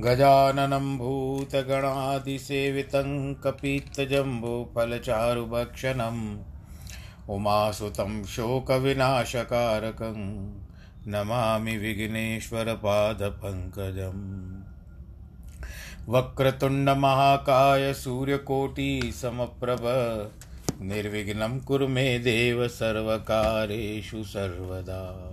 गजाननं भूतगणादिसेवितं कपित्तजम्बूफलचारुभक्षणम् उमासुतं शोकविनाशकारकं नमामि विघ्नेश्वरपादपङ्कजम् वक्रतुण्डमहाकाय सूर्यकोटिसमप्रभ निर्विघ्नं कुरु मे देव सर्वकारेषु सर्वदा।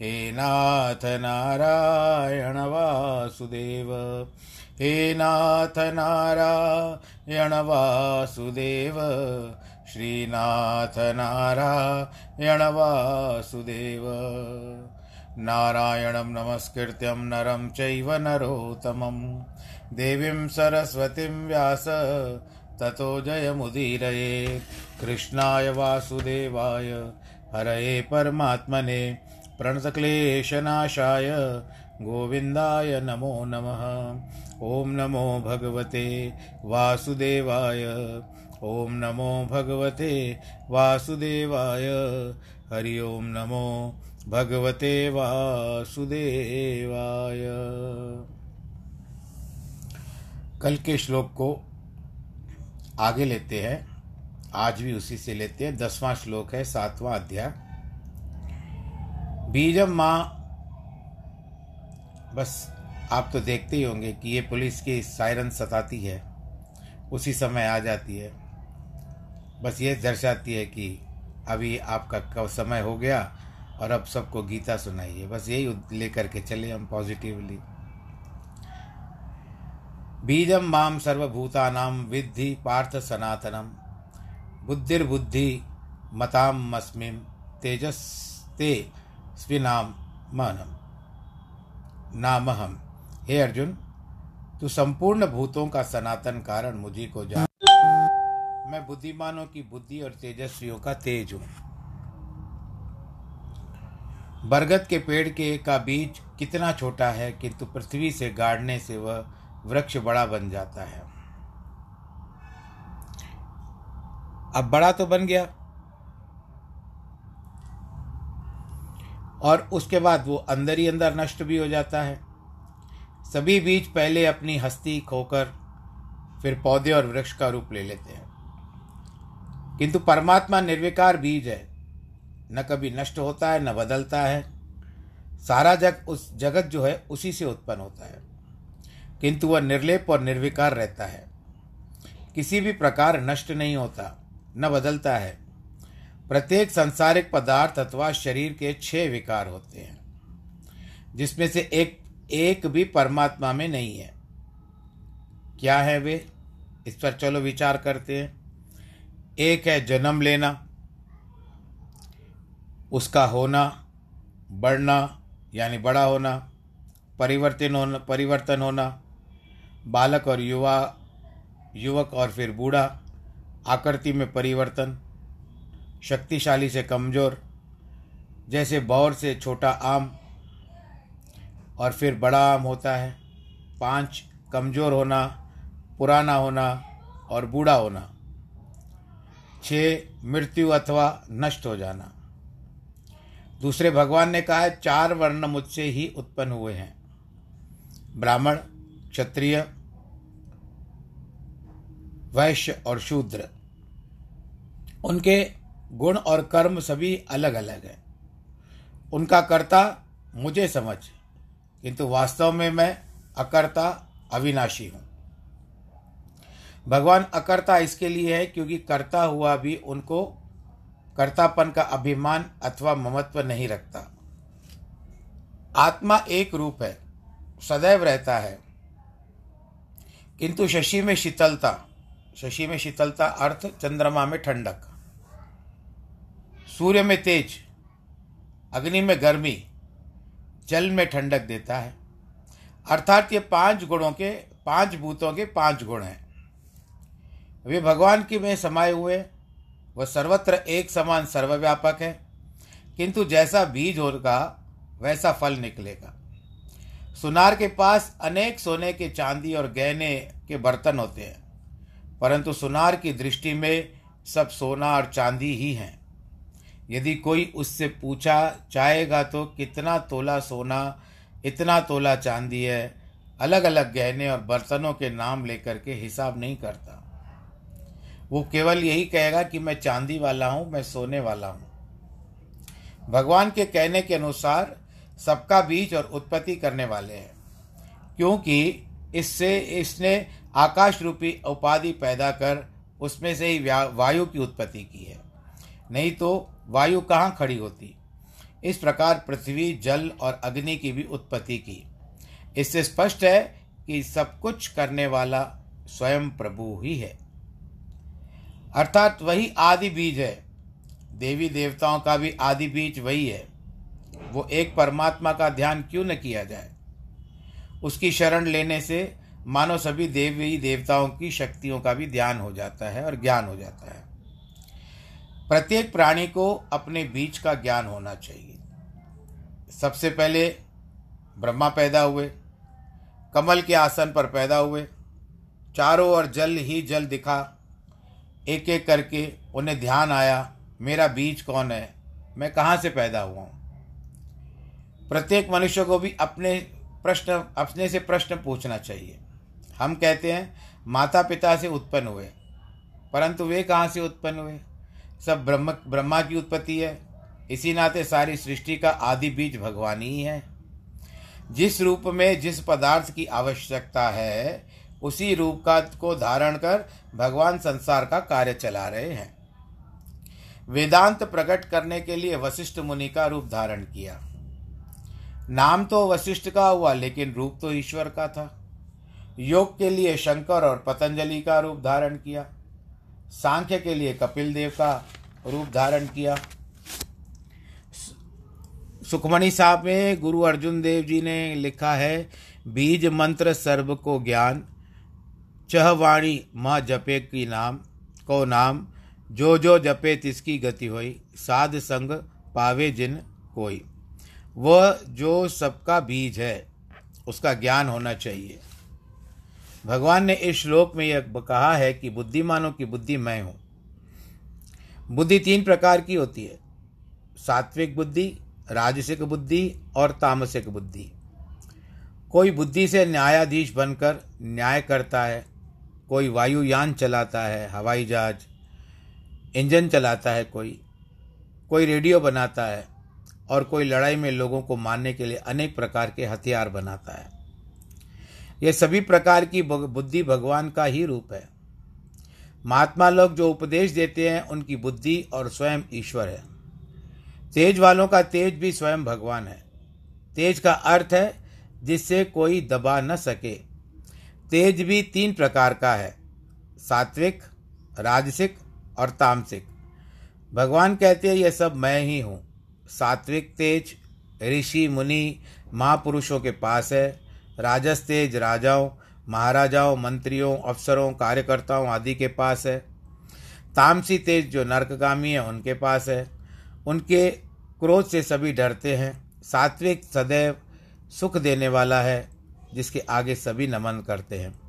हे नाथ नारायण वासुदेव, हे नाथ नारायण वासुदेव, श्रीनाथ नारायण वासुदेव। नारायणं नमस्कृत्यं नरं चैव नरोत्तमं। देवीं सरस्वतीं व्यास, ततो जयमुदीरये। कृष्णाय वासुदेवाय, हरये परमात्मने। प्रणतक्लेशनाशाय गोविन्दाय नमो नमः। ॐ नमो भगवते वासुदेवाय। ॐ नमो भगवते वासुदेवाय। हरि ओं नमो भगवते वासुदेवाय। कल के श्लोक को आगे लेते हैं। आज भी उसी से लेते हैं। दसवां श्लोक है, सातवां अध्याय। बीजम माँ। बस, आप तो देखते ही होंगे कि ये पुलिस की सायरन सताती है। उसी समय आ जाती है। बस ये दर्शाती है कि अभी आपका कब समय हो गया और अब सबको गीता सुनाइए। बस यही लेकर के चले हम पॉजिटिवली बीजम माम सर्वभूतानाम विद्धि पार्थ सनातनम। बुद्धिर्बुद्धि मताम मस्मिम तेजस्ते स्विनाम मनम नामहम हे अर्जुन तू संपूर्ण भूतों का सनातन कारण मुझी को जान मैं बुद्धिमानों की बुद्धि और तेजस्वियों का तेज हूँ। बरगद के पेड़ के का बीज कितना छोटा है किंतु पृथ्वी से गाड़ने से वह वृक्ष बड़ा बन जाता है। अब बड़ा तो बन गया। और उसके बाद वो अंदर ही अंदर नष्ट भी हो जाता है। सभी बीज पहले अपनी हस्ती खोकर फिर पौधे और वृक्ष का रूप ले लेते हैं। किंतु परमात्मा निर्विकार बीज है। न कभी नष्ट होता है, न बदलता है। सारा जग उस जगत जो है, उसी से उत्पन्न होता है। किंतु वह निर्लेप और निर्विकार रहता है। किसी भी प्रकार नष्ट नहीं होता, न बदलता है। प्रत्येक संसारिक पदार्थ अथवा शरीर के छह विकार होते हैं, जिसमें से एक एक भी परमात्मा में नहीं है। क्या है वे? इस पर चलो विचार करते हैं। एक है जन्म लेना, उसका होना, बढ़ना, यानी बड़ा होना परिवर्तन होना परिवर्तन होना, बालक और युवा, युवक और फिर बूढ़ा, आकृति में परिवर्तन शक्तिशाली से कमज़ोर, जैसे बौर से छोटा आम, और फिर बड़ा आम होता है। पाँच, कमज़ोर होना, पुराना होना, और बूढ़ा होना। छः मृत्यु अथवा नष्ट हो जाना। दूसरे भगवान ने कहा है, चार वर्ण मुझसे ही उत्पन्न हुए हैं। ब्राह्मण, क्षत्रिय, वैश्य और शूद्र। उनके गुण और कर्म सभी अलग अलग हैं। उनका कर्ता मुझे समझ, किंतु वास्तव में मैं अकर्ता, अविनाशी हूँ। भगवान अकर्ता इसके लिए है क्योंकि कर्ता हुआ भी उनको कर्तापन का अभिमान अथवा ममत्व नहीं रखता। आत्मा एक रूप है, सदैव रहता है। किंतु शशि में शीतलता, शशि में शीतलता अर्थ चंद्रमा में ठंडक। सूर्य में तेज, अग्नि में गर्मी, जल में ठंडक देता है। अर्थात ये पाँच गुणों के, पाँच भूतों के पाँच गुण हैं। वे भगवान की में समाये हुए वह सर्वत्र एक समान सर्वव्यापक है। किंतु जैसा बीज होगा, वैसा फल निकलेगा। सुनार के पास अनेक सोने के चांदी और गहने के बर्तन होते हैं, परंतु सुनार की दृष्टि में सब सोना और चांदी ही हैं। यदि कोई उससे पूछा चाहेगा तो कितना तोला सोना, इतना तोला चांदी है अलग अलग गहने और बर्तनों के नाम लेकर के हिसाब नहीं करता। वो केवल यही कहेगा कि मैं चांदी वाला हूँ, मैं सोने वाला हूँ। भगवान के कहने के अनुसार सबका बीज और उत्पत्ति करने वाले हैं, क्योंकि इससे इसने आकाश रूपी उपाधि पैदा कर उसमें से ही वायु की उत्पत्ति की है। नहीं तो वायु कहाँ खड़ी होती? इस प्रकार पृथ्वी, जल और अग्नि की भी उत्पत्ति की। इससे स्पष्ट है कि सब कुछ करने वाला स्वयं प्रभु ही है। अर्थात वही आदि बीज है। देवी देवताओं का भी आदि बीज वही है। वो एक परमात्मा का ध्यान क्यों न किया जाए? उसकी शरण लेने से मानो सभी देवी देवताओं की शक्तियों का भी ध्यान हो जाता है और ज्ञान हो जाता है। प्रत्येक प्राणी को अपने बीच का ज्ञान होना चाहिए। सबसे पहले ब्रह्मा पैदा हुए, कमल के आसन पर पैदा हुए, चारों ओर जल ही जल दिखा एक एक करके उन्हें ध्यान आया, मेरा बीज कौन है, मैं कहाँ से पैदा हुआ हूँ? प्रत्येक मनुष्य को भी अपने प्रश्न, अपने से प्रश्न पूछना चाहिए। हम कहते हैं माता पिता से उत्पन्न हुए, परंतु वे कहाँ से उत्पन्न हुए? सब ब्रह्म, ब्रह्मा की उत्पत्ति है। इसी नाते सारी सृष्टि का आदि बीज भगवान ही है। जिस रूप में जिस पदार्थ की आवश्यकता है, उसी रूप का को धारण कर भगवान संसार का कार्य चला रहे हैं। वेदांत प्रकट करने के लिए वशिष्ठ मुनि का रूप धारण किया। नाम तो वशिष्ठ का हुआ, लेकिन रूप तो ईश्वर का था। योग के लिए शंकर और पतंजलि का रूप धारण किया। सांख्य के लिए कपिल देव का रूप धारण किया। सुखमणि साहब में गुरु अर्जुन देव जी ने लिखा है, बीज मंत्र सर्व को ज्ञान, चह वाणी माँ जपे की नाम, को नाम, जो जो जपे तिसकी गति होई, साध संग पावे जिन कोई। वह जो सबका बीज है, उसका ज्ञान होना चाहिए। भगवान ने इस श्लोक में यह कहा है कि बुद्धिमानों की बुद्धि मैं हूँ। बुद्धि तीन प्रकार की होती है। सात्विक बुद्धि, राजसिक बुद्धि और तामसिक बुद्धि। कोई बुद्धि से न्यायाधीश बनकर न्याय करता है, कोई वायुयान चलाता है, हवाई जहाज़, इंजन चलाता है कोई कोई रेडियो बनाता है और कोई लड़ाई में लोगों को मारने के लिए अनेक प्रकार के हथियार बनाता है। ये सभी प्रकार की बुद्धि भगवान का ही रूप है। महात्मा लोग जो उपदेश देते हैं, उनकी बुद्धि और स्वयं ईश्वर है। तेज वालों का तेज भी स्वयं भगवान है। तेज का अर्थ है, जिससे कोई दबा न सके। तेज भी तीन प्रकार का है, सात्विक, राजसिक और तामसिक। भगवान कहते हैं, यह सब मैं ही हूँ। सात्विक तेज, ऋषि, मुनि, महापुरुषों के पास है। राजस तेज राजाओं, महाराजाओं, मंत्रियों, अफसरों, कार्यकर्ताओं आदि के पास है। तामसी तेज जो नर्कगामी है, उनके पास है। उनके क्रोध से सभी डरते हैं। सात्विक सदैव सुख देने वाला है, जिसके आगे सभी नमन करते हैं।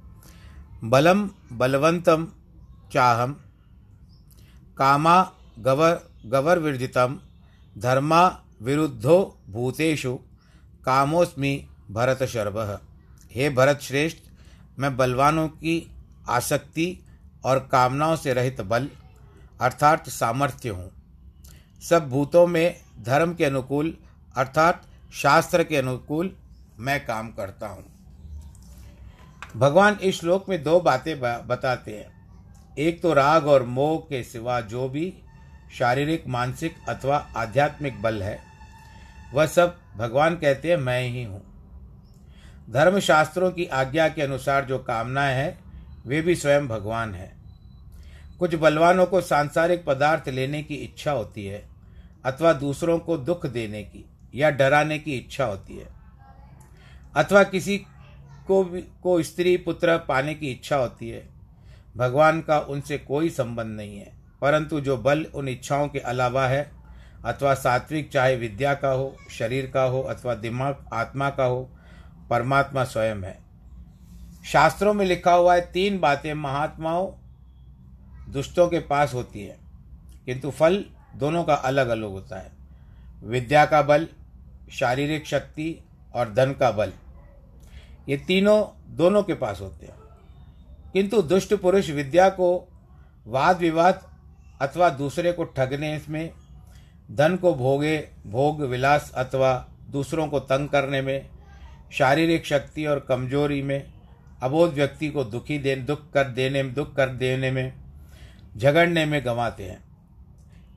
बलम बलवंतम चाहम, कामा गवर गवर विरजितम, धर्मा विरुद्धो भूतेषु, कामोस्मि भरत शर्भ हे भरत श्रेष्ठ, मैं बलवानों की आसक्ति और कामनाओं से रहित बल, अर्थात सामर्थ्य हूँ। सब भूतों में धर्म के अनुकूल, अर्थात शास्त्र के अनुकूल मैं काम करता हूँ। भगवान इस श्लोक में दो बातें बताते हैं। एक तो राग और मोह के सिवा जो भी शारीरिक, मानसिक अथवा आध्यात्मिक बल है, वह सब भगवान कहते हैं मैं ही हूँ। धर्मशास्त्रों की आज्ञा के अनुसार जो कामनाएँ हैं, वे भी स्वयं भगवान हैं। कुछ बलवानों को सांसारिक पदार्थ लेने की इच्छा होती है, अथवा दूसरों को दुख देने की या डराने की इच्छा होती है, अथवा किसी को को स्त्री, पुत्र पाने की इच्छा होती है। भगवान का उनसे कोई संबंध नहीं है, परंतु जो बल उन इच्छाओं के अलावा है, अथवा सात्विक, चाहे विद्या का हो, शरीर का हो, अथवा दिमाग, आत्मा का हो परमात्मा स्वयं है। शास्त्रों में लिखा हुआ है, तीन बातें महात्माओं दुष्टों के पास होती है, किंतु फल दोनों का अलग अलग होता है। विद्या का बल, शारीरिक शक्ति और धन का बल, ये तीनों दोनों के पास होते हैं। किंतु दुष्ट पुरुष विद्या को वाद विवाद अथवा दूसरे को ठगने में धन को भोगे, भोग विलास अथवा दूसरों को तंग करने में शारीरिक शक्ति और कमज़ोरी में, अबोध व्यक्ति को दुखी दे, दुख कर देने में दुख कर देने में, झगड़ने में गंवाते हैं।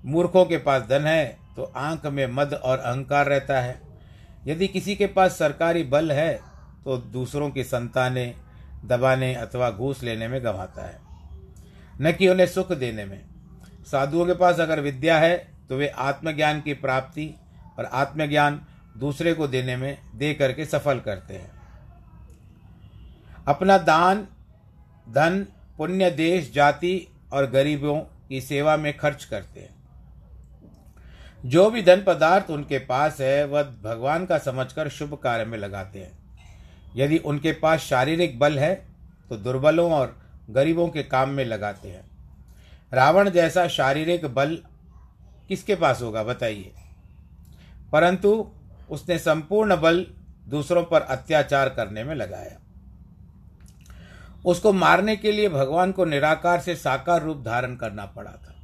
मूर्खों के पास धन है तो आँख में मद और अहंकार रहता है। यदि किसी के पास सरकारी बल है तो दूसरों की संतानें, दबाने अथवा घूस लेने में गंवाता है। न कि उन्हें सुख देने में। साधुओं के पास अगर विद्या है तो वे आत्मज्ञान की प्राप्ति और आत्मज्ञान दूसरे को देने में दे करके सफल करते हैं। अपना दान, धन, पुण्य, देश, जाति और गरीबों की सेवा में खर्च करते हैं। जो भी धन पदार्थ उनके पास है, वह भगवान का समझकर शुभ कार्य में लगाते हैं। यदि उनके पास शारीरिक बल है तो दुर्बलों और गरीबों के काम में लगाते हैं। रावण जैसा शारीरिक बल किसके पास होगा, बताइए। परंतु उसने संपूर्ण बल दूसरों पर अत्याचार करने में लगाया। उसको मारने के लिए भगवान को निराकार से साकार रूप धारण करना पड़ा था।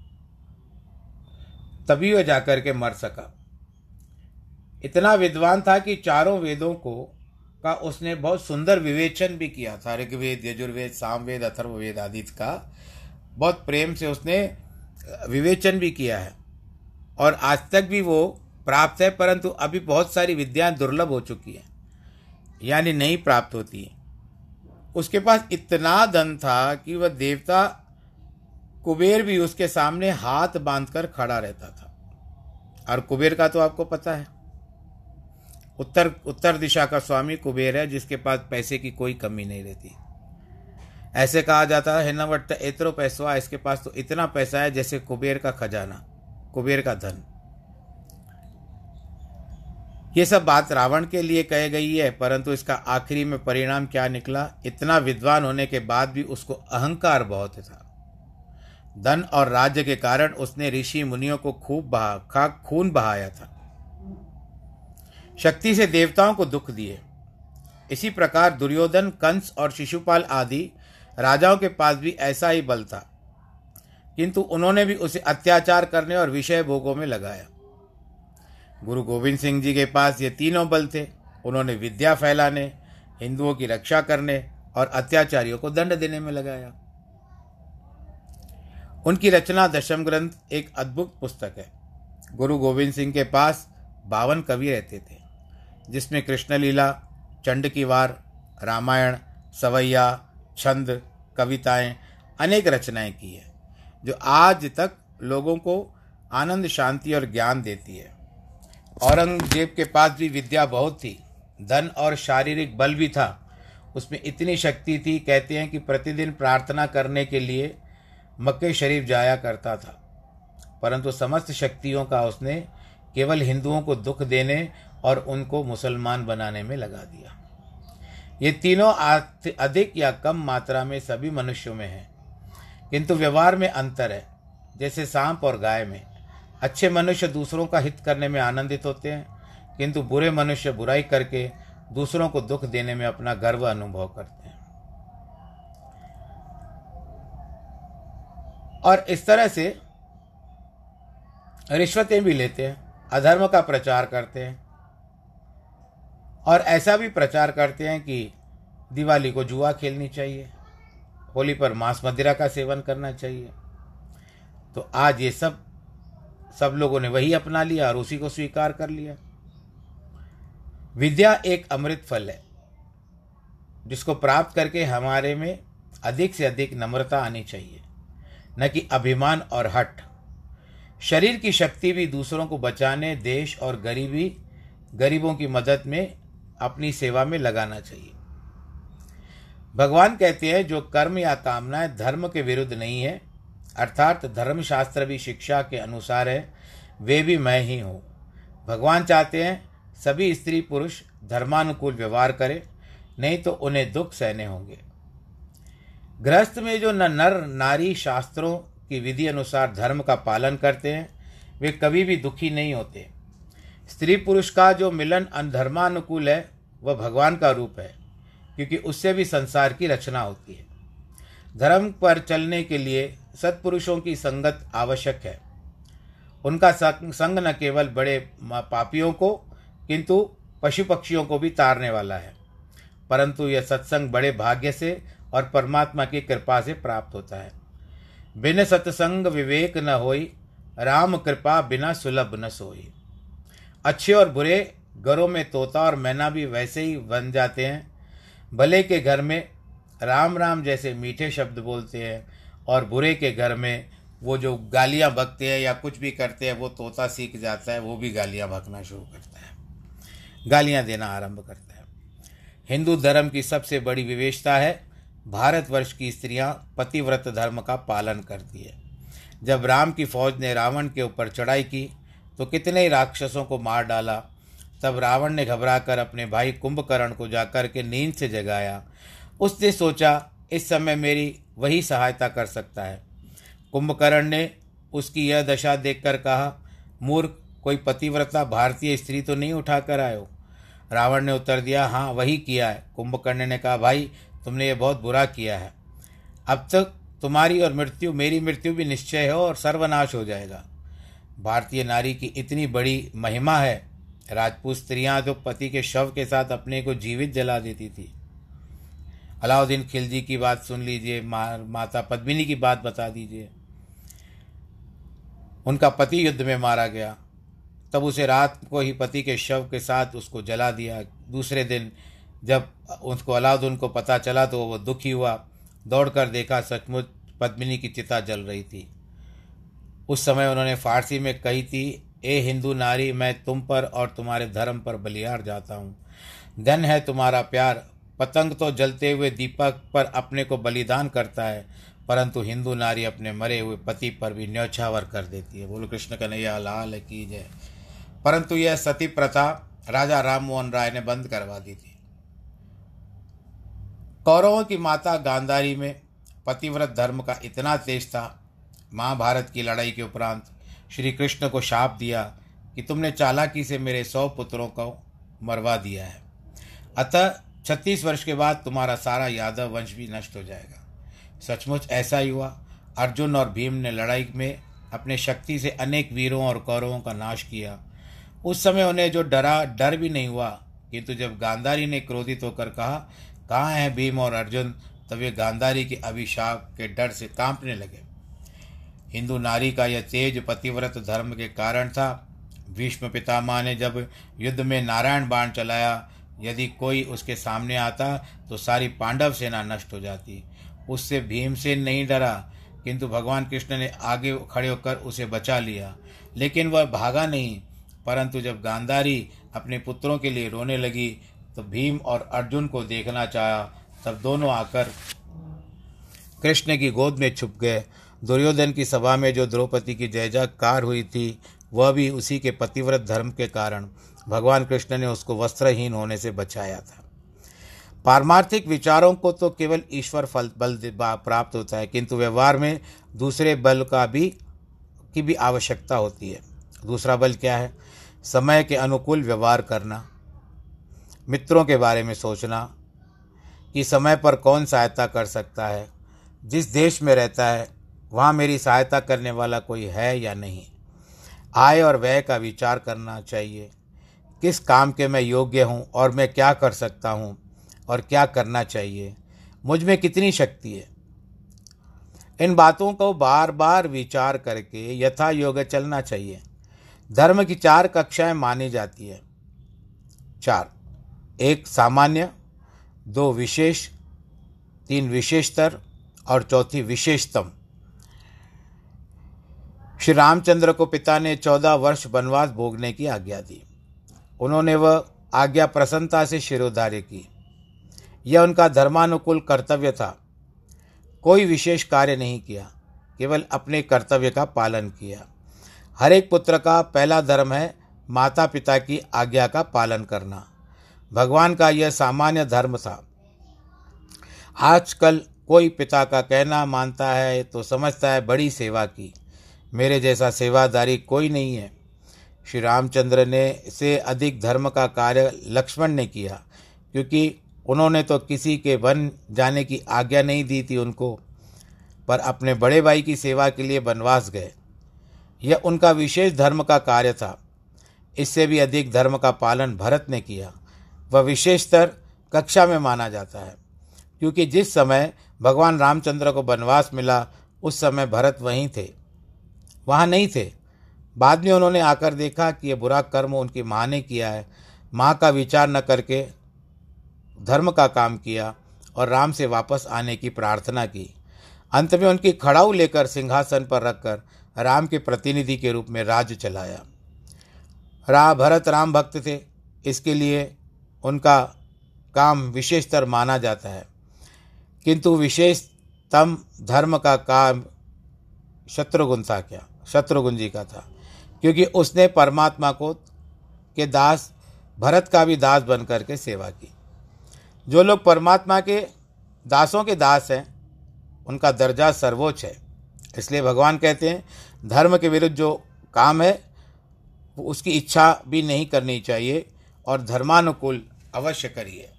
तभी वह जाकर के मर सका। इतना विद्वान था कि चारों वेदों को, का उसने बहुत सुंदर विवेचन भी किया। था ऋग्वेद यजुर्वेद, सामवेद, अथर्ववेद आदि का बहुत प्रेम से उसने विवेचन भी किया है। और आज तक भी वो प्राप्त है, परंतु अभी बहुत सारी विद्याएँ दुर्लभ हो चुकी हैं, यानी नहीं प्राप्त होती है। उसके पास इतना धन था कि वह देवता कुबेर भी उसके सामने हाथ बांधकर खड़ा रहता था। और कुबेर का तो आपको पता है। उत्तर उत्तर दिशा का स्वामी कुबेर है, जिसके पास पैसे की कोई कमी नहीं रहती। ऐसे कहा जाता है न वट एतरो पैसा इसके पास तो इतना पैसा है जैसे कुबेर का खजाना, कुबेर का धन। ये सब बात रावण के लिए कह गई है, परंतु इसका आखिरी में परिणाम क्या निकला? इतना विद्वान होने के बाद भी उसको अहंकार बहुत था। धन और राज्य के कारण उसने ऋषि मुनियों को खूब बहा खून बहाया था। शक्ति से देवताओं को दुख दिए। इसी प्रकार दुर्योधन, कंस और शिशुपाल आदि राजाओं के पास भी ऐसा ही बल था। किंतु उन्होंने भी उसे अत्याचार करने और विषय भोगों में लगाया। गुरु गोविंद सिंह जी के पास ये तीनों बल थे। उन्होंने विद्या फैलाने, हिंदुओं की रक्षा करने और अत्याचारियों को दंड देने में लगाया। उनकी रचना दशम ग्रंथ एक अद्भुत पुस्तक है। गुरु गोविंद सिंह के पास बावन कवि रहते थे, जिसमें कृष्ण लीला चंड की वार, रामायण, सवैया, छंद, कविताएँ, अनेक रचनाएँ की है, जो आज तक लोगों को आनंद, शांति और ज्ञान देती है। औरंगज़ेब के पास भी विद्या बहुत थी, धन और शारीरिक बल भी था। उसमें इतनी शक्ति थी, कहते हैं कि प्रतिदिन प्रार्थना करने के लिए मक्के शरीफ जाया करता था। परंतु समस्त शक्तियों का उसने केवल हिंदुओं को दुख देने और उनको मुसलमान बनाने में लगा दिया। ये तीनों अधिक या कम मात्रा में सभी मनुष्यों में हैं। किंतु व्यवहार में अंतर है, जैसे सांप और गाय में। अच्छे मनुष्य दूसरों का हित करने में आनंदित होते हैं, किंतु बुरे मनुष्य बुराई करके दूसरों को दुख देने में अपना गर्व अनुभव करते हैं। और इस तरह से रिश्वतें भी लेते हैं, अधर्म का प्रचार करते हैं, और ऐसा भी प्रचार करते हैं कि दिवाली को जुआ खेलनी चाहिए, होली पर मांस मदिरा का सेवन करना चाहिए। तो आज ये सब सब लोगों ने वही अपना लिया और उसी को स्वीकार कर लिया। विद्या एक अमृत फल है, जिसको प्राप्त करके हमारे में अधिक से अधिक नम्रता आनी चाहिए, न कि अभिमान और हट। शरीर की शक्ति भी दूसरों को बचाने, देश और गरीबी, गरीबों की मदद में अपनी सेवा में लगाना चाहिए। भगवान कहते हैं, जो कर्म या कामनाएँ धर्म के विरुद्ध नहीं है अर्थात धर्मशास्त्र भी शिक्षा के अनुसार है, वे भी मैं ही हूँ। भगवान चाहते हैं सभी स्त्री पुरुष धर्मानुकूल व्यवहार करें, नहीं तो उन्हें दुख सहने होंगे। गृहस्थ में जो न नर नारी शास्त्रों की विधि अनुसार धर्म का पालन करते हैं, वे कभी भी दुखी नहीं होते। स्त्री पुरुष का जो मिलन अनधर्मानुकूल है, वह भगवान का रूप है, क्योंकि उससे भी संसार की रचना होती है। धर्म पर चलने के लिए सत्पुरुषों की संगत आवश्यक है। उनका संग न केवल बड़े पापियों को, किंतु पशु पक्षियों को भी तारने वाला है। परंतु यह सत्संग बड़े भाग्य से और परमात्मा की कृपा से प्राप्त होता है। बिन सत्संग विवेक न होई, राम कृपा बिना सुलभ न सोई। अच्छे और बुरे घरों में तोता और मैना भी वैसे ही बन जाते हैं। भले के घर में राम राम जैसे मीठे शब्द बोलते हैं और बुरे के घर में वो जो गालियाँ बकते हैं या कुछ भी करते हैं, वो तोता सीख जाता है, वो भी गालियाँ बकना शुरू करता है। गालियाँ देना आरंभ करता है। हिंदू धर्म की सबसे बड़ी विशेषता है, भारतवर्ष की स्त्रियाँ पतिव्रत धर्म का पालन करती है। जब राम की फौज ने रावण के ऊपर चढ़ाई की तो कितने ही राक्षसों को मार डाला, तब रावण ने घबराकर अपने भाई कुंभकर्ण को जाकर के नींद से जगाया उसने सोचा, इस समय मेरी वही सहायता कर सकता है। कुंभकर्ण ने उसकी यह दशा देखकर कहा, मूर्ख, कोई पतिव्रता भारतीय स्त्री तो नहीं उठा कर आयो? रावण ने उत्तर दिया हाँ वही किया है। कुंभकर्ण ने कहा, भाई, तुमने ये बहुत बुरा किया है। अब तक तुम्हारी और मृत्यु, मेरी मृत्यु भी निश्चय है और सर्वनाश हो जाएगा। भारतीय नारी की इतनी बड़ी महिमा है। राजपूत स्त्रियाँ तो पति के शव के साथ अपने को जीवित जला देती थी। अलाउद्दीन खिलजी की बात सुन लीजिए मा, माता पद्मिनी की बात बता दीजिए। उनका पति युद्ध में मारा गया। तब उसे रात को ही पति के शव के साथ उसको जला दिया। दूसरे दिन जब उसको अलाउद्दीन को पता चला तो वो दुखी हुआ। दौड़कर देखा सचमुच पद्मिनी की चिता जल रही थी। उस समय उन्होंने फारसी में कही थी ए हिंदू नारी मैं तुम पर और तुम्हारे धर्म पर बलियार जाता हूँ। धन है तुम्हारा प्यार पतंग तो जलते हुए दीपक पर अपने को बलिदान करता है, परंतु हिंदू नारी अपने मरे हुए पति पर भी न्यौछावर कर देती है। बोलो कृष्ण कन्हैया, लाल की जय। परंतु यह सती प्रथा राजा राम मोहन राय ने बंद करवा दी थी। कौरवों की माता गांधारी में पतिव्रत धर्म का इतना तेज था, महाभारत की लड़ाई के उपरांत श्री कृष्ण को शाप दिया कि तुमने चालाकी से मेरे सौ पुत्रों को मरवा दिया है। अतः छत्तीस वर्ष के बाद तुम्हारा सारा यादव वंश भी नष्ट हो जाएगा। सचमुच ऐसा ही हुआ। अर्जुन और भीम ने लड़ाई में अपने शक्ति से अनेक वीरों और कौरवों का नाश किया। उस समय उन्हें जो डरा, डर भी नहीं हुआ, किंतु जब गांधारी ने क्रोधित होकर कहा, कहाँ हैं भीम और अर्जुन? तब वे गांधारी के अभिशाप के डर से कांपने लगे। हिंदू नारी का यह तेज, पतिव्रत धर्म के कारण था। भीष्म पितामह ने जब युद्ध में नारायण बाण चलाया यदि कोई उसके सामने आता तो सारी पांडव सेना नष्ट हो जाती। उससे भीमसेन नहीं डरा, किंतु भगवान कृष्ण ने आगे खड़े होकर उसे बचा लिया। लेकिन वह भागा नहीं, परंतु जब गांधारी अपने पुत्रों के लिए रोने लगी तो भीम और अर्जुन को देखना चाहा, तब दोनों आकर कृष्ण की गोद में छुप गए। दुर्योधन की सभा में जो द्रौपदी की जय जयकार हुई थी, वह भी उसी के पतिव्रत धर्म के कारण। भगवान कृष्ण ने उसको वस्त्रहीन होने से बचाया था। पारमार्थिक विचारों को तो केवल ईश्वर फल, बल प्राप्त होता है, किंतु व्यवहार में दूसरे बल का भी, की भी आवश्यकता होती है। दूसरा बल क्या है? समय के अनुकूल व्यवहार करना, मित्रों के बारे में सोचना, कि समय पर कौन सहायता कर सकता है, जिस देश में रहता है, वहाँ मेरी सहायता करने वाला कोई है या नहीं। आय और व्यय का विचार करना चाहिए। किस काम के मैं योग्य हूँ और मैं क्या कर सकता हूँ और क्या करना चाहिए? मुझमें कितनी शक्ति है? इन बातों को बार बार विचार करके यथा योग चलना चाहिए। धर्म की चार कक्षाएँ मानी जाती है। चार। एक, सामान्य। दो, विशेष। तीन, विशेषतर। और चौथी, विशेषतम। श्री रामचंद्र को पिता ने चौदह वर्ष वनवास भोगने की आज्ञा दी। उन्होंने वह आज्ञा प्रसन्नता से शिरोधार्य की। यह उनका धर्मानुकूल कर्तव्य था। कोई विशेष कार्य नहीं किया, केवल अपने कर्तव्य का पालन किया। हर एक पुत्र का पहला धर्म है माता पिता की आज्ञा का पालन करना। भगवान का यह सामान्य धर्म था। आजकल कोई पिता का कहना मानता है तो समझता है, बड़ी सेवा की। मेरे जैसा सेवादारी कोई नहीं है। श्री रामचंद्र ने से अधिक धर्म का कार्य लक्ष्मण ने किया, क्योंकि उन्होंने तो किसी के वन जाने की आज्ञा नहीं दी थी उनको, पर अपने बड़े भाई की सेवा के लिए वनवास गए। यह उनका विशेष धर्म का कार्य था। इससे भी अधिक धर्म का पालन भरत ने किया। वह विशेषतर कक्षा में माना जाता है, क्योंकि जिस समय भगवान रामचंद्र को वनवास मिला, उस समय भरत वहीं थे। वहाँ नहीं थे। बाद में उन्होंने आकर देखा कि यह बुरा कर्म उनकी माँ ने किया है। माँ का विचार न करके धर्म का काम किया और राम से वापस आने की प्रार्थना की। अंत में उनकी खड़ाऊ लेकर सिंहासन पर रखकर राम के प्रतिनिधि के रूप में राज्य चलाया। रा, भरत राम भक्त थे, इसके लिए उनका काम विशेषतर माना जाता है। किंतु विशेषतम धर्म का काम शत्रुघ्न था क्या? शत्रुघ्न जी का था। क्योंकि उसने परमात्मा को, के दास, भरत का भी दास बन करके सेवा की। जो लोग परमात्मा के दासों के दास हैं, उनका दर्जा सर्वोच्च है। इसलिए भगवान कहते हैं, धर्म के विरुद्ध जो काम है उसकी इच्छा भी नहीं करनी चाहिए और धर्मानुकूल अवश्य करिए।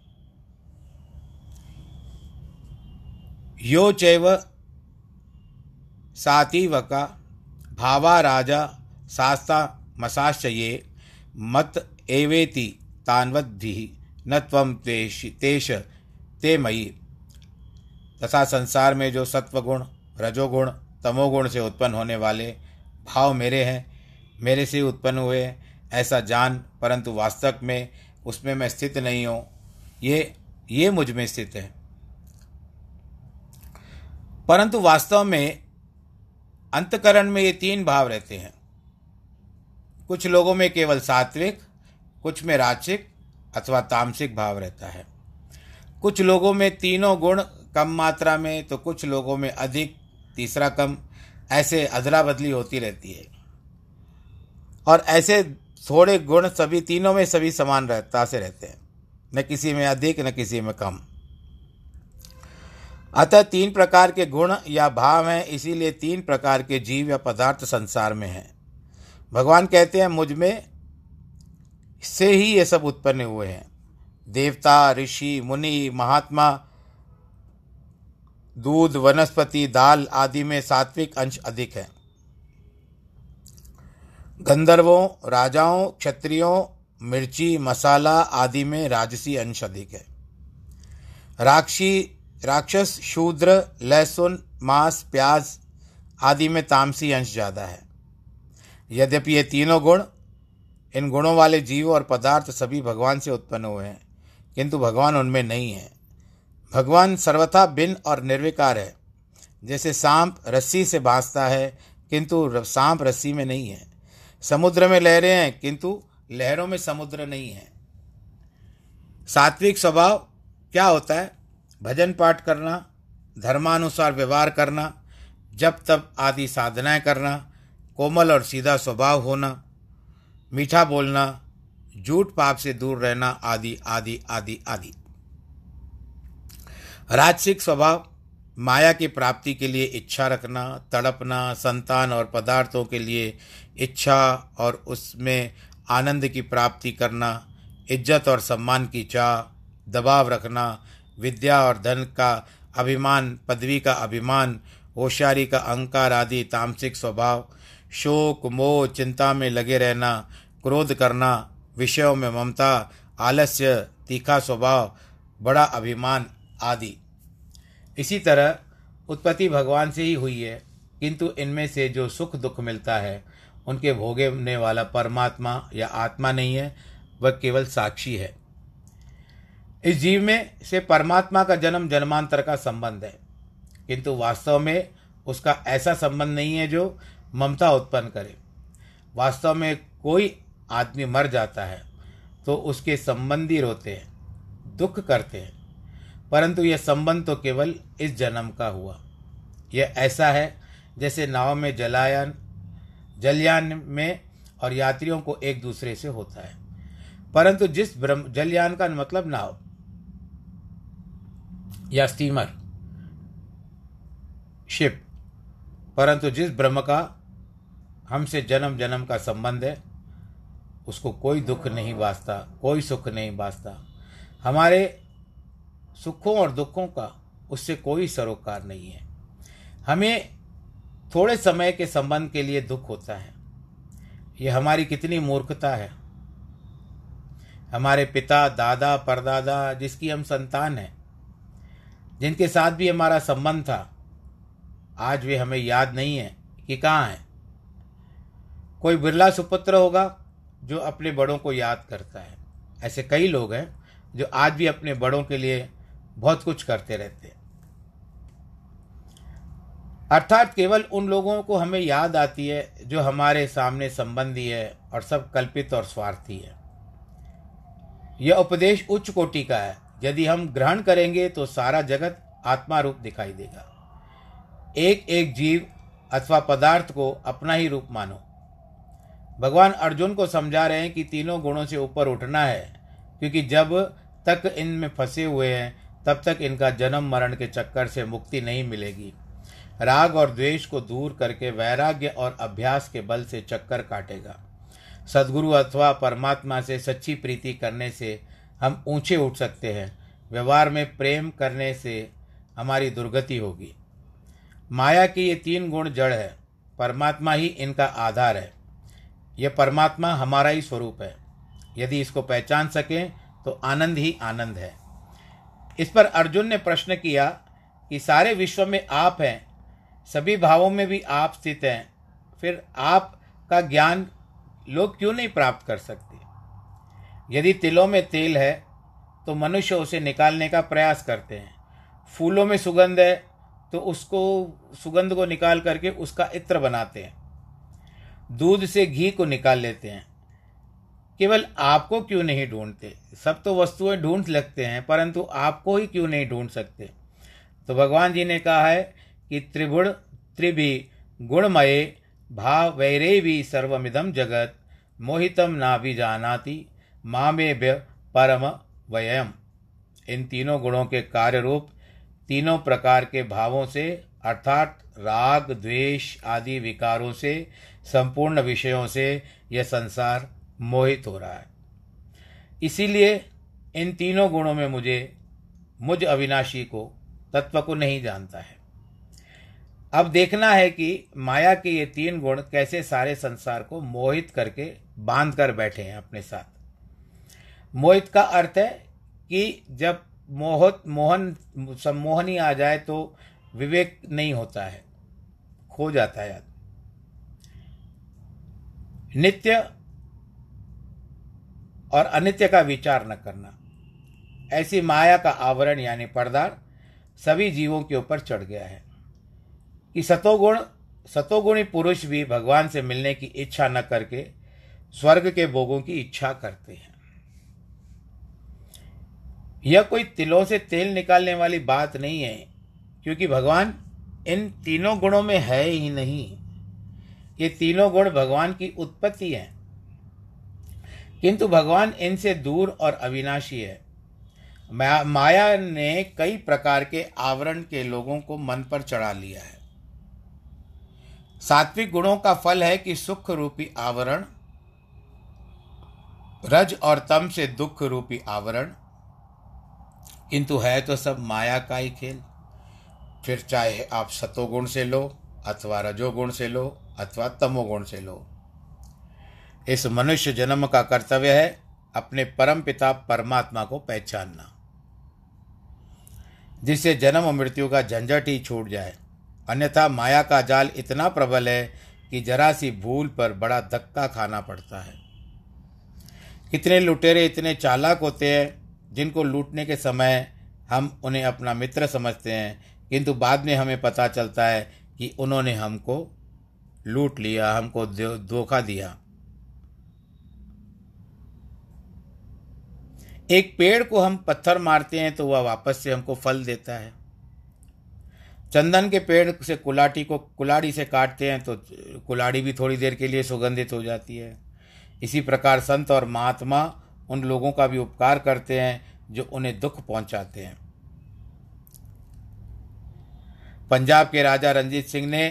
यो चैव सातीवका भावा राजा शास्ता मसाश्च ये मत एवेति तान्वद्धि न तम तेष तेष ते मई तथा संसार में जो सत्वगुण, रजोगुण, तमोगुण से उत्पन्न होने वाले भाव मेरे हैं, मेरे से उत्पन्न हुए ऐसा जान, परंतु वास्तव में उसमें मैं स्थित नहीं हूँ। ये ये मुझमें स्थित है। परंतु वास्तव में अंतकरण में ये तीन भाव रहते हैं। कुछ लोगों में केवल सात्विक, कुछ में राचिक अथवा तामसिक भाव रहता है। कुछ लोगों में तीनों गुण कम मात्रा में तो कुछ लोगों में अधिक, तीसरा कम, ऐसे अदला बदली होती रहती है। और ऐसे थोड़े गुण सभी तीनों में सभी समान रहता से रहते हैं। न किसी में अधिक, न किसी में कम। अतः तीन प्रकार के गुण या भाव हैं, इसीलिए तीन प्रकार के जीव या पदार्थ संसार में हैं। भगवान कहते हैं, मुझमें से ही ये सब उत्पन्न हुए हैं। देवता, ऋषि, मुनि, महात्मा, दूध, वनस्पति, दाल आदि में सात्विक अंश अधिक है। गंधर्वों, राजाओं, क्षत्रियों, मिर्ची, मसाला आदि में राजसी अंश अधिक है। राक्षी, राक्षस, शूद्र, लहसुन, मांस, प्याज आदि में तामसी अंश ज़्यादा है। यद्यपि ये तीनों गुण, इन गुणों वाले जीव और पदार्थ सभी भगवान से उत्पन्न हुए हैं, किंतु भगवान उनमें नहीं है। भगवान सर्वथा भिन्न और निर्विकार है, जैसे सांप रस्सी से बांसता है, किंतु सांप रस्सी में नहीं है। समुद्र में लहरें हैं, किंतु लहरों में समुद्र नहीं है। सात्विक स्वभाव क्या होता है? भजन पाठ करना, धर्मानुसार व्यवहार करना जब तब आदि साधनाएँ करना कोमल और सीधा स्वभाव होना, मीठा बोलना, झूठ पाप से दूर रहना आदि आदि आदि आदि। राजसिक स्वभाव, माया की प्राप्ति के लिए इच्छा रखना, तड़पना, संतान और पदार्थों के लिए इच्छा और उसमें आनंद की प्राप्ति करना, इज़्ज़त और सम्मान की चाह, दबाव रखना, विद्या और धन का अभिमान, पदवी का अभिमान, होशियारी का अहंकार आदि तामसिक स्वभाव शोक, मोह, चिंता में लगे रहना, क्रोध करना, विषयों में ममता, आलस्य, तीखा स्वभाव, बड़ा अभिमान आदि। इसी तरह उत्पत्ति भगवान से ही हुई है, किंतु इनमें से जो सुख दुख मिलता है, उनके भोगने वाला परमात्मा या आत्मा नहीं है, वह केवल साक्षी है। इस जीव में से परमात्मा का जन्म जन्मांतर का संबंध है, किंतु वास्तव में उसका ऐसा संबंध नहीं है जो ममता उत्पन्न करे। वास्तव में कोई आदमी मर जाता है तो उसके संबंधी रोते हैं, दुख करते हैं, परंतु यह संबंध तो केवल इस जन्म का हुआ। यह ऐसा है जैसे नाव में जलायन, जलयान में और यात्रियों को एक दूसरे से होता है। परंतु जिस ब्रह्म, जलयान का मतलब नाव या स्टीमर शिप परंतु जिस ब्रह्म का हमसे जन्म जन्म का संबंध है। उसको कोई दुख नहीं बाजता कोई सुख नहीं बाजता हमारे सुखों और दुखों का उससे कोई सरोकार नहीं है। हमें थोड़े समय के संबंध के लिए दुख होता है। यह हमारी कितनी मूर्खता है। हमारे पिता, दादा, परदादा जिसकी हम संतान हैं, जिनके साथ भी हमारा संबंध था, आज वे हमें याद नहीं है कि कहाँ हैं। कोई बिरला सुपुत्र होगा जो अपने बड़ों को याद करता है। ऐसे कई लोग हैं जो आज भी अपने बड़ों के लिए बहुत कुछ करते रहते हैं। अर्थात केवल उन लोगों को हमें याद आती है जो हमारे सामने संबंधी है और सब कल्पित और स्वार्थी है। यह उपदेश उच्च कोटि का है। यदि हम ग्रहण करेंगे तो सारा जगत आत्मा रूप दिखाई देगा। एक एक जीव अथवा पदार्थ को अपना ही रूप मानो। भगवान अर्जुन को समझा रहे हैं कि तीनों गुणों से ऊपर उठना है, क्योंकि जब तक इनमें फंसे हुए हैं, तब तक इनका जन्म मरण के चक्कर से मुक्ति नहीं मिलेगी। राग और द्वेष को दूर करके वैराग्य और अभ्यास के बल से चक्कर काटेगा। सदगुरु अथवा परमात्मा से सच्ची प्रीति करने से हम ऊँचे उठ सकते हैं। व्यवहार में प्रेम करने से हमारी दुर्गति होगी। माया के ये तीन गुण जड़ है, परमात्मा ही इनका आधार है। यह परमात्मा हमारा ही स्वरूप है। यदि इसको पहचान सकें तो आनंद ही आनंद है। इस पर अर्जुन ने प्रश्न किया कि सारे विश्व में आप हैं, सभी भावों में भी आप स्थित हैं, फिर आप का ज्ञान लोग क्यों नहीं प्राप्त कर सकते? यदि तिलों में तेल है तो मनुष्य उसे निकालने का प्रयास करते हैं। फूलों में सुगंध है तो उसको सुगंध को निकाल करके उसका इत्र बनाते हैं। दूध से घी को निकाल लेते हैं। केवल आपको क्यों नहीं ढूंढते? सब तो वस्तुएँ ढूंढ लगते हैं, परंतु आपको ही क्यों नहीं ढूंढ सकते? तो भगवान जी ने कहा है कि त्रिगुण त्रिभी, गुणमये भाव वैरे भी सर्वमिदम जगत मोहितम ना भी जानाति मामे परम वयम। इन तीनों गुणों के कार्य रूप तीनों प्रकार के भावों से, अर्थात राग, द्वेष आदि विकारों से, संपूर्ण विषयों से यह संसार मोहित हो रहा है। इसीलिए इन तीनों गुणों में मुझे, मुझ अविनाशी को, तत्व को नहीं जानता है। अब देखना है कि माया के ये तीन गुण कैसे सारे संसार को मोहित करके बाँध कर बैठे हैं अपने साथ। मोहित का अर्थ है कि जब मोहत, मोहन, सम्मोहनी आ जाए तो विवेक नहीं होता है। खो जाता है आदमी। नित्य और अनित्य का विचार न करना। ऐसी माया का आवरण यानी पर्दार सभी जीवों के ऊपर चढ़ गया है। कि सतोगुण, सतोगुणी पुरुष भी भगवान से मिलने की इच्छा न करके स्वर्ग के भोगों की इच्छा करते हैं। यह कोई तिलों से तेल निकालने वाली बात नहीं है, क्योंकि भगवान इन तीनों गुणों में है ही नहीं। ये तीनों गुण भगवान की उत्पत्ति है। किंतु भगवान इनसे दूर और अविनाशी है। माया ने कई प्रकार के आवरण के लोगों को मन पर चढ़ा लिया है। सात्विक गुणों का फल है कि सुख रूपी आवरण, रज और तम से दुख रूपी आवरण। किंतु है तो सब माया का ही खेल। फिर चाहे आप सतोगुण से लो, अथवा रजोगुण से लो, अथवा तमोगुण से लो। इस मनुष्य जन्म का कर्तव्य है अपने परम पिता परमात्मा को पहचानना। जिससे जन्म मृत्यु का झंझट ही छूट जाए। अन्यथा माया का जाल इतना प्रबल है कि जरा सी भूल पर बड़ा धक्का खाना पड़ता है। कितने लुटेरे, इतने चालाक होते हैं, जिनको लूटने के समय हम उन्हें अपना मित्र समझते हैं किंतु बाद में हमें पता चलता है कि उन्होंने हमको लूट लिया, हमको धोखा दिया। एक पेड़ को हम पत्थर मारते हैं तो वह वापस से हमको फल देता है। चंदन के पेड़ से कुलाटी को, कुलाड़ी से काटते हैं तो कुलाड़ी भी थोड़ी देर के लिए सुगंधित हो जाती है। इसी प्रकार संत और महात्मा उन लोगों का भी उपकार करते हैं जो उन्हें दुख पहुंचाते हैं। पंजाब के राजा रंजीत सिंह ने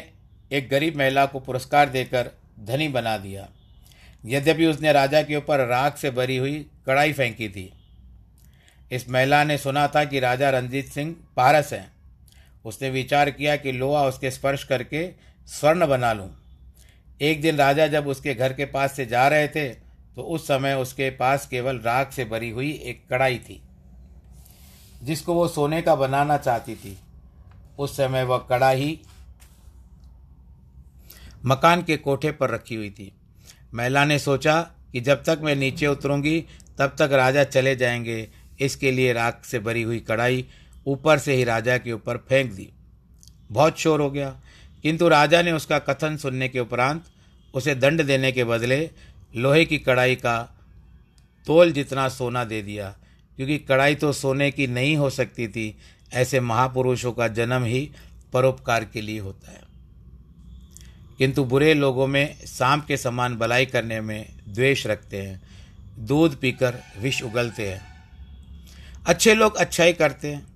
एक गरीब महिला को पुरस्कार देकर धनी बना दिया। यद्यपि उसने राजा के ऊपर राख से भरी हुई कड़ाई फेंकी थी। इस महिला ने सुना था कि राजा रंजीत सिंह पारस हैं। उसने विचार किया कि लोहा उसके स्पर्श करके स्वर्ण बना लूँ। एक दिन राजा जब उसके घर के पास से जा रहे थे तो उस समय उसके पास केवल राख से भरी हुई एक कड़ाई थी, जिसको वो सोने का बनाना चाहती थी। उस समय वह कड़ाही मकान के कोठे पर रखी हुई थी। महिला ने सोचा कि जब तक मैं नीचे उतरूँगी, तब तक राजा चले जाएँगे। इसके लिए राख से भरी हुई कढ़ाई ऊपर से ही राजा के ऊपर फेंक दी। बहुत शोर हो गया। किंतु राजा ने उसका कथन सुनने के उपरांत उसे दंड देने के बदले लोहे की कढ़ाई का तोल जितना सोना दे दिया, क्योंकि कढ़ाई तो सोने की नहीं हो सकती थी ऐसे महापुरुषों का जन्म ही परोपकार के लिए होता है। किंतु बुरे लोगों में सांप के समान भलाई करने में द्वेष रखते हैं, दूध पीकर विष उगलते हैं। अच्छे लोग अच्छाई करते हैं,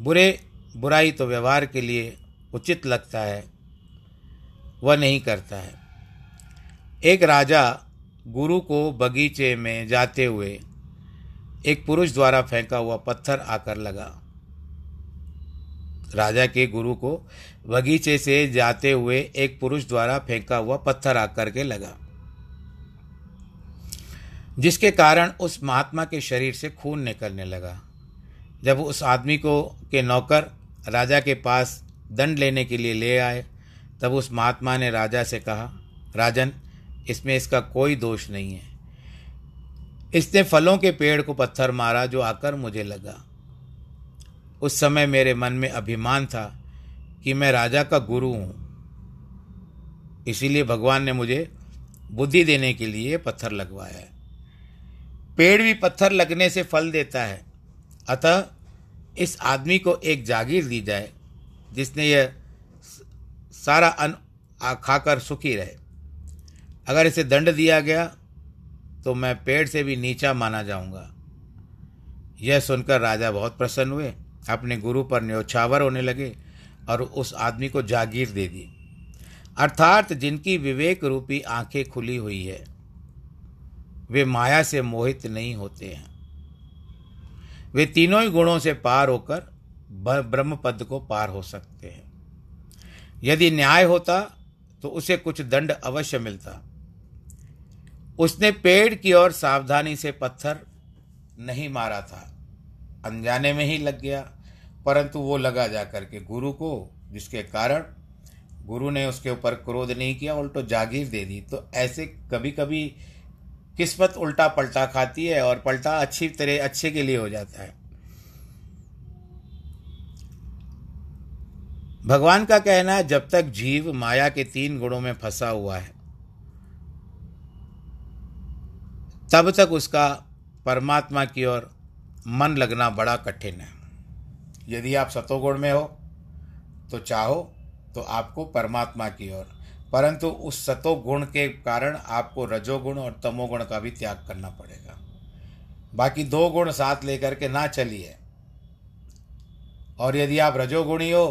बुरे बुराई तो व्यवहार के लिए उचित लगता है, वह नहीं करता है। एक राजा गुरु को बगीचे में जाते हुए एक पुरुष द्वारा फेंका हुआ पत्थर आकर लगा। राजा के गुरु को बगीचे से जाते हुए एक पुरुष द्वारा फेंका हुआ पत्थर आकर के लगा, जिसके कारण उस महात्मा के शरीर से खून निकलने लगा। जब उस आदमी को, के नौकर राजा के पास दंड लेने के लिए ले आए, तब उस महात्मा ने राजा से कहा, राजन, इसमें इसका कोई दोष नहीं है। इसने फलों के पेड़ को पत्थर मारा जो आकर मुझे लगा। उस समय मेरे मन में अभिमान था कि मैं राजा का गुरु हूँ। इसीलिए भगवान ने मुझे बुद्धि देने के लिए पत्थर लगवाया है। पेड़ भी पत्थर लगने से फल देता है। अतः इस आदमी को एक जागीर दी जाए, जिसने यह सारा अन्न खाकर सुखी रहे। अगर इसे दंड दिया गया तो मैं पेड़ से भी नीचा माना जाऊँगा। यह सुनकर राजा बहुत प्रसन्न हुए। अपने गुरु पर न्योछावर होने लगे और उस आदमी को जागीर दे दी। अर्थात जिनकी विवेक रूपी आँखें खुली हुई है, वे माया से मोहित नहीं होते हैं। वे तीनों ही गुणों से पार होकर ब्रह्म पद को पार हो सकते हैं। यदि न्याय होता तो उसे कुछ दंड अवश्य मिलता। उसने पेड़ की ओर सावधानी से पत्थर नहीं मारा था, अनजाने में ही लग गया। परंतु वो लगा जा करके गुरु को, जिसके कारण गुरु ने उसके ऊपर क्रोध नहीं किया, उल्टो जागीर दे दी। तो ऐसे कभी कभी किस्मत उल्टा पलटा खाती है और पलटा अच्छी तरह, अच्छे के लिए हो जाता है। भगवान का कहना है, जब तक जीव माया के तीन गुणों में फंसा हुआ है, तब तक उसका परमात्मा की ओर मन लगना बड़ा कठिन है। यदि आप सतोगुण में हो तो चाहो तो आपको परमात्मा की ओर। परंतु उस सतोगुण के कारण आपको रजोगुण और तमोगुण का भी त्याग करना पड़ेगा। बाकी दो गुण साथ लेकर के ना चलिए। और यदि आप रजोगुणी हो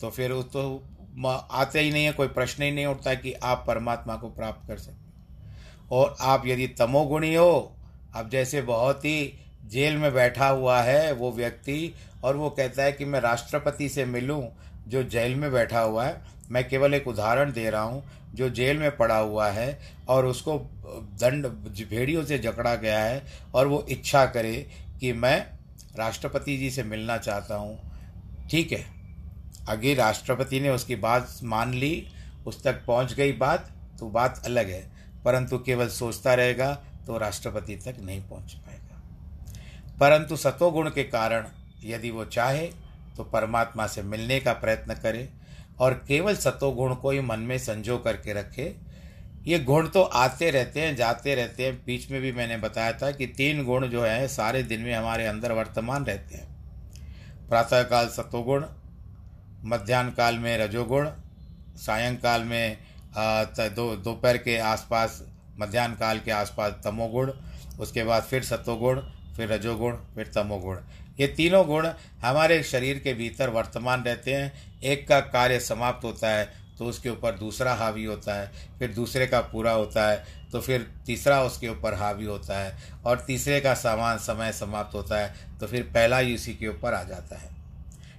तो फिर उस तो आते ही नहीं है, कोई प्रश्न ही नहीं उठता कि आप परमात्मा को प्राप्त कर सकते और आप यदि तमोगुणी हो अब जैसे बहुत ही जेल में बैठा हुआ है, वो व्यक्ति और वो कहता है कि मैं राष्ट्रपति से मिलूं, जो जेल में बैठा हुआ है। मैं केवल एक उदाहरण दे रहा हूँ, जो जेल में पड़ा हुआ है और उसको दंड, भेड़ियों से जकड़ा गया है और वो इच्छा करे कि मैं राष्ट्रपति जी से मिलना चाहता हूँ। ठीक है। आगे राष्ट्रपति ने उसकी बात मान ली, उस तक पहुँच गई बात तो बात अलग है, परंतु केवल सोचता रहेगा तो राष्ट्रपति तक नहीं पहुँच पाएगा। परंतु सतोगुण के कारण यदि वो चाहे तो परमात्मा से मिलने का प्रयत्न करे और केवल सतोगुण को ही मन में संजो करके रखे। ये गुण तो आते रहते हैं, जाते रहते हैं। बीच में भी मैंने बताया था कि तीन गुण जो हैं, सारे दिन में हमारे अंदर वर्तमान रहते हैं। प्रातःकाल सतोगुण मध्यान्ह काल में रजोगुण, सायंकाल में दो, दोपहर के आसपास मध्यान्ह काल के आसपास तमोगुण, उसके बाद फिर सतोगुण फिर रजोगुण, फिर तमोगुण। ये तीनों गुण हमारे शरीर के भीतर वर्तमान रहते हैं। एक का कार्य समाप्त होता है तो उसके ऊपर दूसरा हावी होता है, फिर दूसरे का पूरा होता है तो फिर तीसरा उसके ऊपर हावी होता है, और तीसरे का सामान समय समाप्त होता है तो फिर पहला ही उसी के ऊपर आ जाता है।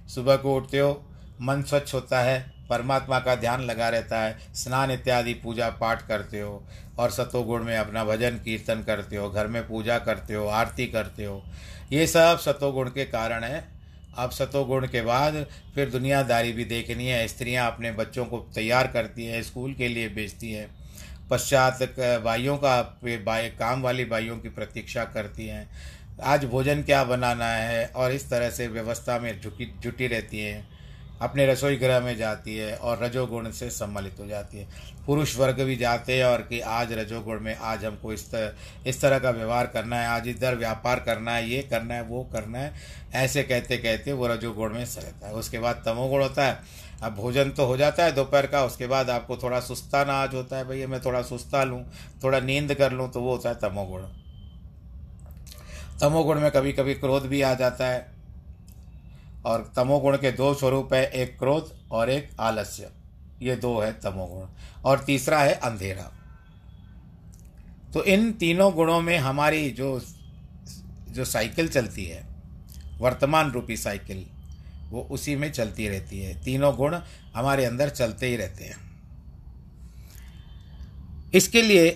सुबह को उठते हो, मन स्वच्छ होता है परमात्मा का ध्यान लगा रहता है, स्नान इत्यादि पूजा पाठ करते हो और सतोगुण में अपना भजन कीर्तन करते हो, घर में पूजा करते हो, आरती करते हो। ये सब सतोगुण के कारण है। अब सतोगुण के बाद फिर दुनियादारी भी देखनी है। स्त्रियाँ अपने बच्चों को तैयार करती हैं, स्कूल के लिए भेजती हैं। पश्चात भाइयों का काम वाली भाइयों की प्रतीक्षा करती हैं। आज भोजन क्या बनाना है? और इस तरह से व्यवस्था में झुकी, जुटी रहती हैं। अपने रसोई गृह में जाती है और रजोगुण से सम्मिलित हो जाती है। पुरुष वर्ग भी जाते हैं और कि आज रजोगुण में, आज हमको इस तरह इस तरह का व्यवहार करना है, आज इधर व्यापार करना है, ये करना है, वो करना है, ऐसे कहते कहते वो रजोगुण में रहता है। उसके बाद तमोगुण होता है, अब भोजन तो हो जाता है दोपहर का, उसके बाद आपको थोड़ा सुस्ताना आज होता है, भैया मैं थोड़ा सुस्ता लूँ, थोड़ा नींद कर लूँ तो वो होता है तमोगुण। तमोगुण में कभी कभी क्रोध भी आ जाता है और तमोगुण के दो स्वरूप है, एक क्रोध और एक आलस्य। ये दो है तमोगुण। और तीसरा है अंधेरा। तो इन तीनों गुणों में हमारी जो जो साइकिल चलती है, वर्तमान रूपी साइकिल, वो उसी में चलती रहती है। तीनों गुण हमारे अंदर चलते ही रहते हैं। इसके लिए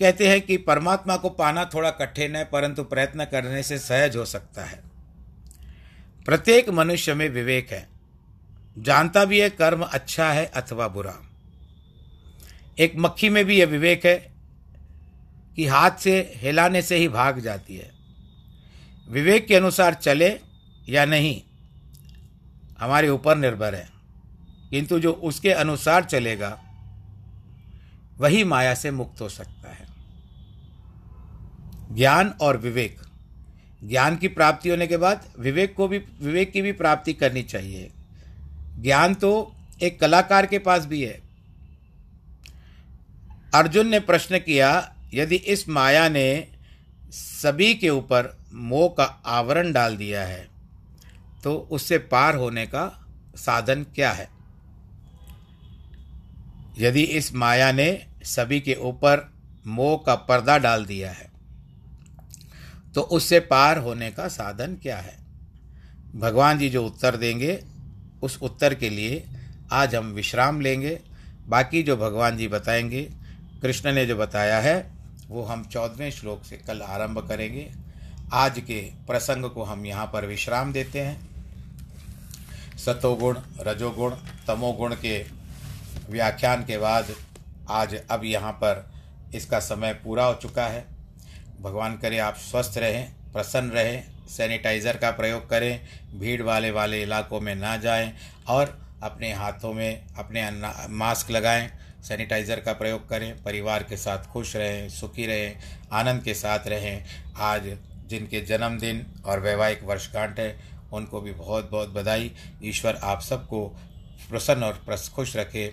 कहते हैं कि परमात्मा को पाना थोड़ा कठिन है, परंतु प्रयत्न करने से सहज हो सकता है। प्रत्येक मनुष्य में विवेक है। जानता भी है कर्म अच्छा है अथवा बुरा। एक मक्खी में भी यह विवेक है कि हाथ से हिलाने से ही भाग जाती है। विवेक के अनुसार चले या नहीं, हमारे ऊपर निर्भर है। किंतु जो उसके अनुसार चलेगा, वही माया से मुक्त हो सकता है। ज्ञान और विवेक ज्ञान की प्राप्ति होने के बाद विवेक को भी, विवेक की भी प्राप्ति करनी चाहिए। ज्ञान तो एक कलाकार के पास भी है। अर्जुन ने प्रश्न किया, यदि इस माया ने सभी के ऊपर मोह का आवरण डाल दिया है तो उससे पार होने का साधन क्या है? यदि इस माया ने सभी के ऊपर मोह का पर्दा डाल दिया है तो उससे पार होने का साधन क्या है? भगवान जी जो उत्तर देंगे, उस उत्तर के लिए आज हम विश्राम लेंगे। बाकी जो भगवान जी बताएँगे, कृष्ण ने जो बताया है, वो हम चौदहवें श्लोक से कल आरंभ करेंगे। आज के प्रसंग को हम यहाँ पर विश्राम देते हैं। सतोगुण, रजोगुण, तमोगुण के व्याख्यान के बाद आज, अब यहाँ पर इसका समय पूरा हो चुका है। भगवान करे, आप स्वस्थ रहें, प्रसन्न रहें, सैनिटाइज़र का प्रयोग करें, भीड़ वाले वाले इलाकों में ना जाएँ और अपने हाथों में अपने मास्क लगाएँ, सैनिटाइज़र का प्रयोग करें, परिवार के साथ खुश रहें, सुखी रहें, आनंद के साथ रहें। आज जिनके जन्मदिन और वैवाहिक वर्षगांठ है, उनको भी बहुत बहुत बधाई। ईश्वर आप सबको प्रसन्न और खुश रखे।